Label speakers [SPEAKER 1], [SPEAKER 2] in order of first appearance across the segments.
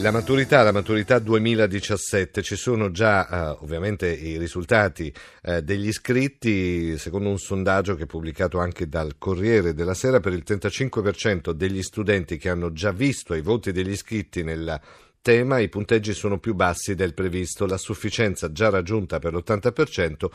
[SPEAKER 1] La maturità, la maturità 2017, ci sono già eh, ovviamente i risultati eh, degli iscritti, secondo un sondaggio che è pubblicato anche dal Corriere della Sera, per il 35% degli studenti che hanno già visto i voti degli iscritti nella tema i punteggi sono più bassi del previsto, la sufficienza già raggiunta per l'80%,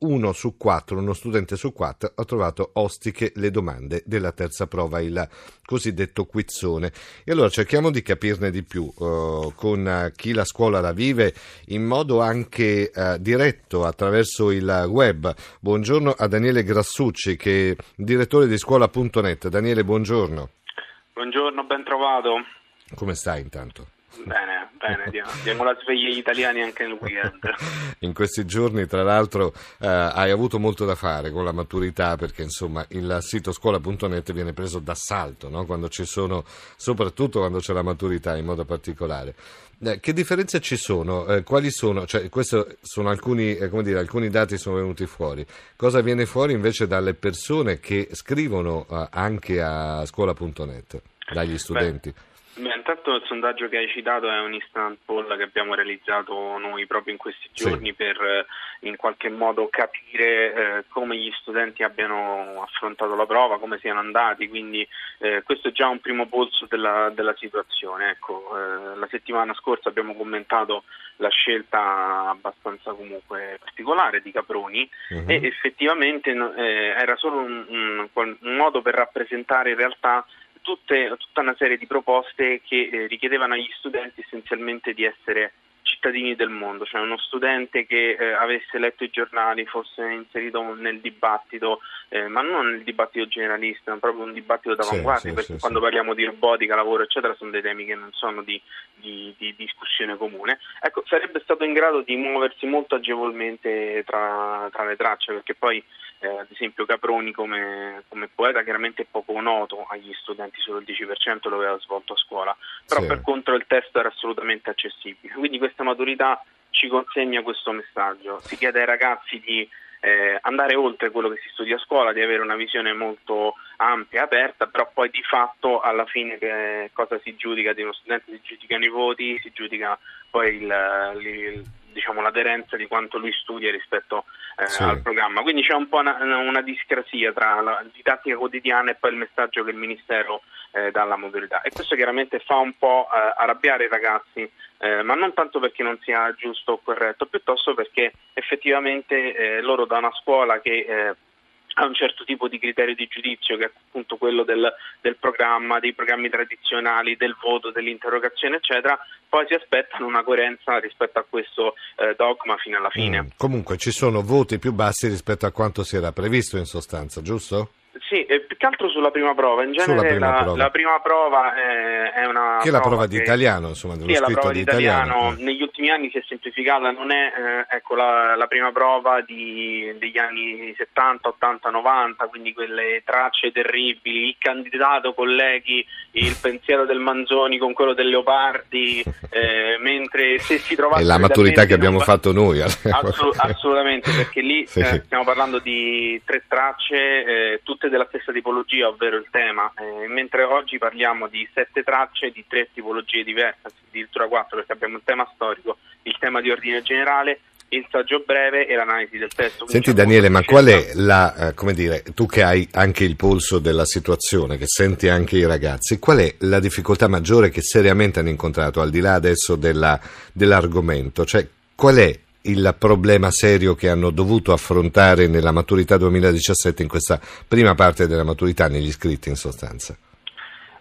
[SPEAKER 1] uno su quattro, uno studente su quattro ha trovato ostiche le domande della terza prova, il cosiddetto quizzone. E allora cerchiamo di capirne di più uh, con chi la scuola la vive in modo anche uh, diretto attraverso il web. Buongiorno a Daniele Grassucci che è direttore di scuola.net. Daniele, buongiorno.
[SPEAKER 2] Buongiorno, ben trovato.
[SPEAKER 1] Come stai intanto?
[SPEAKER 2] Bene, bene, diamo, diamo la sveglia agli italiani anche nel weekend.
[SPEAKER 1] In questi giorni, tra l'altro, eh, hai avuto molto da fare con la maturità perché insomma il sito scuola.net viene preso d'assalto no? quando ci sono, soprattutto quando c'è la maturità in modo particolare. Eh, che differenze ci sono? Eh, quali sono? Cioè, questi sono alcuni, eh, dire, alcuni dati sono venuti fuori. Cosa viene fuori invece dalle persone che scrivono eh, anche a scuola.net, dagli studenti?
[SPEAKER 2] Beh. Beh, intanto il sondaggio che hai citato è un instant poll che abbiamo realizzato noi proprio in questi giorni sì. per eh, in qualche modo capire eh, come gli studenti abbiano affrontato la prova, come siano andati, quindi eh, questo è già un primo polso della, della situazione. Ecco, eh, la settimana scorsa abbiamo commentato la scelta abbastanza comunque particolare di Caproni uh-huh. e effettivamente eh, era solo un, un, un modo per rappresentare in realtà tutte, tutta una serie di proposte che eh, richiedevano agli studenti essenzialmente di essere cittadini del mondo, cioè uno studente che eh, avesse letto i giornali, fosse inserito nel dibattito, eh, ma non nel dibattito generalista, ma proprio un dibattito d'avanguardia, sì, perché sì, quando sì. parliamo di robotica, lavoro, eccetera, sono dei temi che non sono di, di, di, discussione comune. Ecco, sarebbe stato in grado di muoversi molto agevolmente tra, tra le tracce, perché poi eh, ad esempio Caproni come, come, poeta chiaramente è poco noto agli studenti, solo il 10% lo aveva svolto a scuola, però sì. per contro il testo era assolutamente accessibile, quindi questa maturità ci consegna questo messaggio, si chiede ai ragazzi di eh, andare oltre quello che si studia a scuola, di avere una visione molto ampia e aperta, però poi di fatto alla fine che cosa si giudica di uno studente? Si giudicano i voti, si giudica poi il, il diciamo, l'aderenza di quanto lui studia rispetto eh, sì. al programma. Quindi c'è un po' una, una, discrasia tra la didattica quotidiana e poi il messaggio che il Ministero eh, dà alla mobilità. E questo chiaramente fa un po' eh, arrabbiare i ragazzi, eh, ma non tanto perché non sia giusto o corretto, piuttosto perché effettivamente eh, loro da una scuola che eh, a un certo tipo di criterio di giudizio che è appunto quello del, del, programma, dei programmi tradizionali, del voto, dell'interrogazione eccetera, poi si aspettano una coerenza rispetto a questo eh, dogma fino alla fine. Mm.
[SPEAKER 1] Comunque ci sono voti più bassi rispetto a quanto si era previsto in sostanza, giusto?
[SPEAKER 2] Sì, eh, più che altro sulla prima prova. In genere prima la, prova. la, prima prova è, è una.
[SPEAKER 1] Che è la prova, di italiano, insomma, dello
[SPEAKER 2] sì,
[SPEAKER 1] scritto
[SPEAKER 2] la prova
[SPEAKER 1] di
[SPEAKER 2] italiano.
[SPEAKER 1] italiano.
[SPEAKER 2] Negli ultimi anni si è semplificata, non è eh, ecco, la, la, prima prova di, degli anni 70, 80, 90, quindi quelle tracce terribili, il candidato, colleghi, il pensiero del Manzoni con quello del Leopardi, eh, mentre se si trovasse...
[SPEAKER 1] È la maturità che abbiamo va... fatto noi.
[SPEAKER 2] Assolut- assolutamente, perché lì sì. eh, stiamo parlando di tre tracce, eh, tutte tutte della stessa tipologia, ovvero il tema, eh, mentre oggi parliamo di sette tracce di tre tipologie diverse, addirittura quattro, perché abbiamo il tema storico, il tema di ordine generale, il saggio breve e l'analisi del testo.
[SPEAKER 1] Senti Daniele, ma qual è la, eh, come dire, tu che hai anche il polso della situazione, che senti anche i ragazzi, qual è la difficoltà maggiore che seriamente hanno incontrato, al di là adesso della, dell'argomento? Cioè, qual è il problema serio che hanno dovuto affrontare nella maturità 2017 in questa prima parte della maturità negli iscritti in sostanza?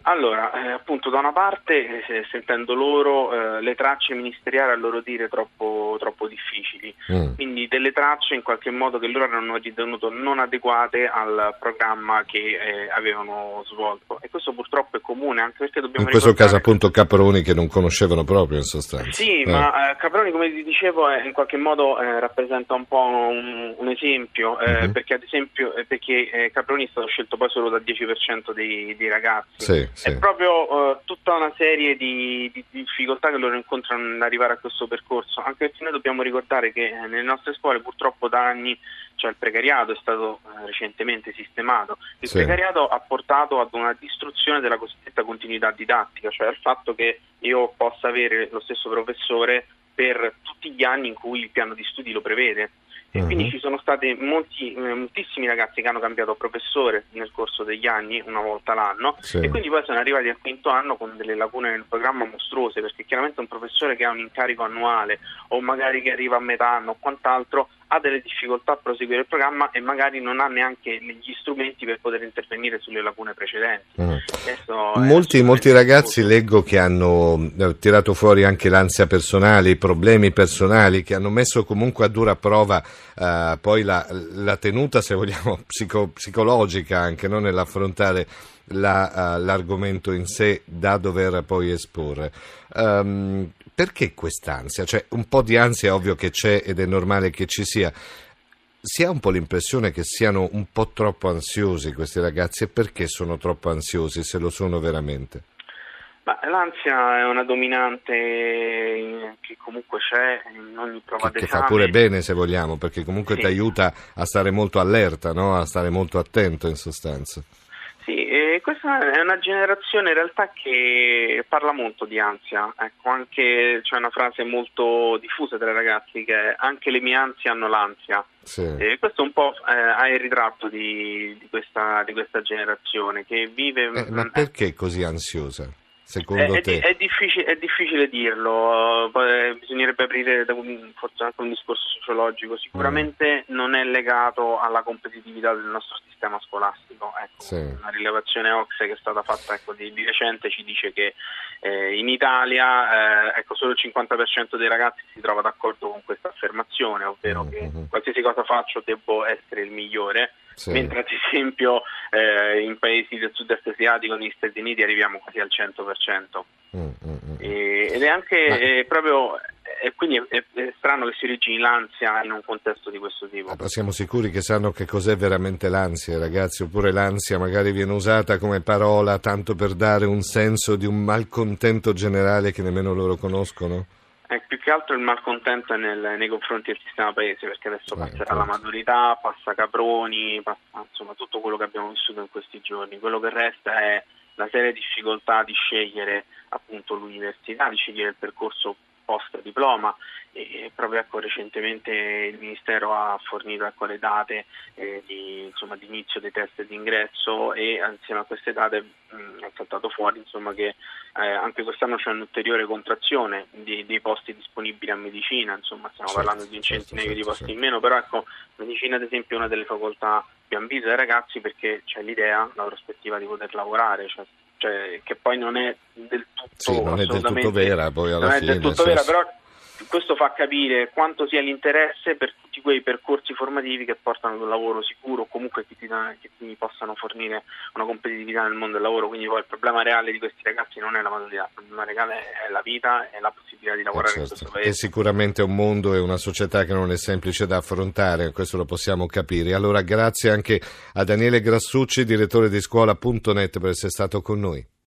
[SPEAKER 2] Allora, eh, appunto, da una parte, eh, sentendo loro, eh, le tracce ministeriali a loro dire troppo, troppo difficili, mm. quindi delle tracce in qualche modo che loro hanno ritenuto non adeguate al programma che eh, avevano svolto. E questo purtroppo è comune, anche perché dobbiamo
[SPEAKER 1] In questo caso appunto Caproni che non conoscevano proprio in sostanza.
[SPEAKER 2] Sì,
[SPEAKER 1] eh.
[SPEAKER 2] ma eh, Caproni, come ti dicevo, in qualche modo rappresenta un po' un, un esempio, mm-hmm. perché ad esempio perché Caproni è stato scelto poi solo dal 10% dei, dei ragazzi.
[SPEAKER 1] Sì sì.
[SPEAKER 2] È proprio uh, tutta una serie di, di, difficoltà che loro incontrano nell'arrivare a questo percorso, anche perché noi dobbiamo ricordare che eh, nelle nostre scuole purtroppo da anni cioè il precariato è stato eh, recentemente sistemato. Il sì. precariato ha portato ad una distruzione della cosiddetta continuità didattica, cioè al fatto che io possa avere lo stesso professore per tutti gli anni in cui il piano di studi lo prevede. E uh-huh. quindi ci sono stati molti, eh, moltissimi ragazzi che hanno cambiato professore nel corso degli anni, una volta l'anno, sì. e quindi poi sono arrivati al quinto anno con delle lacune nel programma mostruose, perché chiaramente un professore che ha un incarico annuale o magari che arriva a metà anno o quant'altro ha delle difficoltà a proseguire il programma e magari non ha neanche gli strumenti per poter intervenire sulle lacune precedenti.
[SPEAKER 1] Mm. Molti, molti ragazzi leggo che hanno eh, tirato fuori anche l'ansia personale, i problemi personali, che hanno messo comunque a dura prova eh, poi la, la, tenuta, se vogliamo, psico, psicologica anche no? nell'affrontare la, uh, l'argomento in sé da dover poi esporre. Um, perché quest'ansia? Cioè, un po' di ansia è ovvio che c'è ed è normale che ci sia. Si ha un po' l'impressione che siano un po' troppo ansiosi questi ragazzi e perché sono troppo ansiosi se lo sono veramente?
[SPEAKER 2] Ma l'ansia è una dominante che comunque c'è in ogni prova
[SPEAKER 1] che,
[SPEAKER 2] d'esame.
[SPEAKER 1] Che fa pure bene se vogliamo, perché comunque sì. ti aiuta a stare molto allerta, no? a stare molto attento in sostanza.
[SPEAKER 2] Sì, e questa è una generazione in realtà che parla molto di ansia, ecco, anche, c'è una frase molto diffusa tra i ragazzi che è anche le mie ansie hanno l'ansia. Sì. E questo un po' eh, ha il ritratto di, di, questa, di, questa, generazione che vive...
[SPEAKER 1] Eh, ma perché così ansiosa? Secondo
[SPEAKER 2] è,
[SPEAKER 1] te?
[SPEAKER 2] È, è, difficile, è difficile, dirlo, uh, bisognerebbe aprire un, forse anche un discorso sociologico, sicuramente mm. non è legato alla competitività del nostro sistema scolastico, ecco, sì. una rilevazione OXE che è stata fatta ecco, di, di, recente ci dice che eh, in Italia eh, ecco, solo il 50% dei ragazzi si trova d'accordo con questa affermazione, ovvero mm-hmm. che qualsiasi cosa faccio devo essere il migliore sì. mentre ad esempio eh, in paesi del sud-est asiatico, negli Stati Uniti, arriviamo quasi al 100%. Mm, mm, mm. E, ed è anche Ma... eh, proprio e quindi è, è, strano che si origini l'ansia in un contesto di questo tipo.
[SPEAKER 1] Ma siamo sicuri che sanno che cos'è veramente l'ansia, ragazzi? Oppure l'ansia magari viene usata come parola tanto per dare un senso di un malcontento generale che nemmeno loro conoscono?
[SPEAKER 2] Eh, più che altro il malcontento è nel, nei confronti del sistema paese, perché adesso eh, passerà la maturità, passa Caproni, passa insomma tutto quello che abbiamo vissuto in questi giorni. Quello che resta è la seria difficoltà di scegliere appunto l'università, di scegliere il percorso post diploma e proprio ecco, recentemente il Ministero ha fornito ecco, le date eh, di, insomma, di, inizio dei test di ingresso e insieme a queste date mh, è saltato fuori insomma, che eh, anche quest'anno c'è un'ulteriore contrazione di, dei posti disponibili a medicina, insomma, stiamo certo, parlando di un certo, centinaio certo, di posti certo. in meno, però ecco, medicina ad esempio è una delle facoltà più ambite ai ragazzi perché c'è l'idea, la prospettiva di poter lavorare, cioè, cioè, che poi non è del tutto,
[SPEAKER 1] sì, non è del tutto vera, poi alla
[SPEAKER 2] non
[SPEAKER 1] fine,
[SPEAKER 2] è del tutto vera, però questo fa capire quanto sia l'interesse per tutti quei percorsi formativi che portano ad un lavoro sicuro o comunque che ti, che ti, possano fornire una competitività nel mondo del lavoro. Quindi poi il problema reale di questi ragazzi non è la maturità, il problema reale è la vita e la possibilità di lavorare eh certo. in questo paese.
[SPEAKER 1] È sicuramente un mondo e una società che non è semplice da affrontare, questo lo possiamo capire. Allora grazie anche a Daniele Grassucci, direttore di scuola.net per essere stato con noi.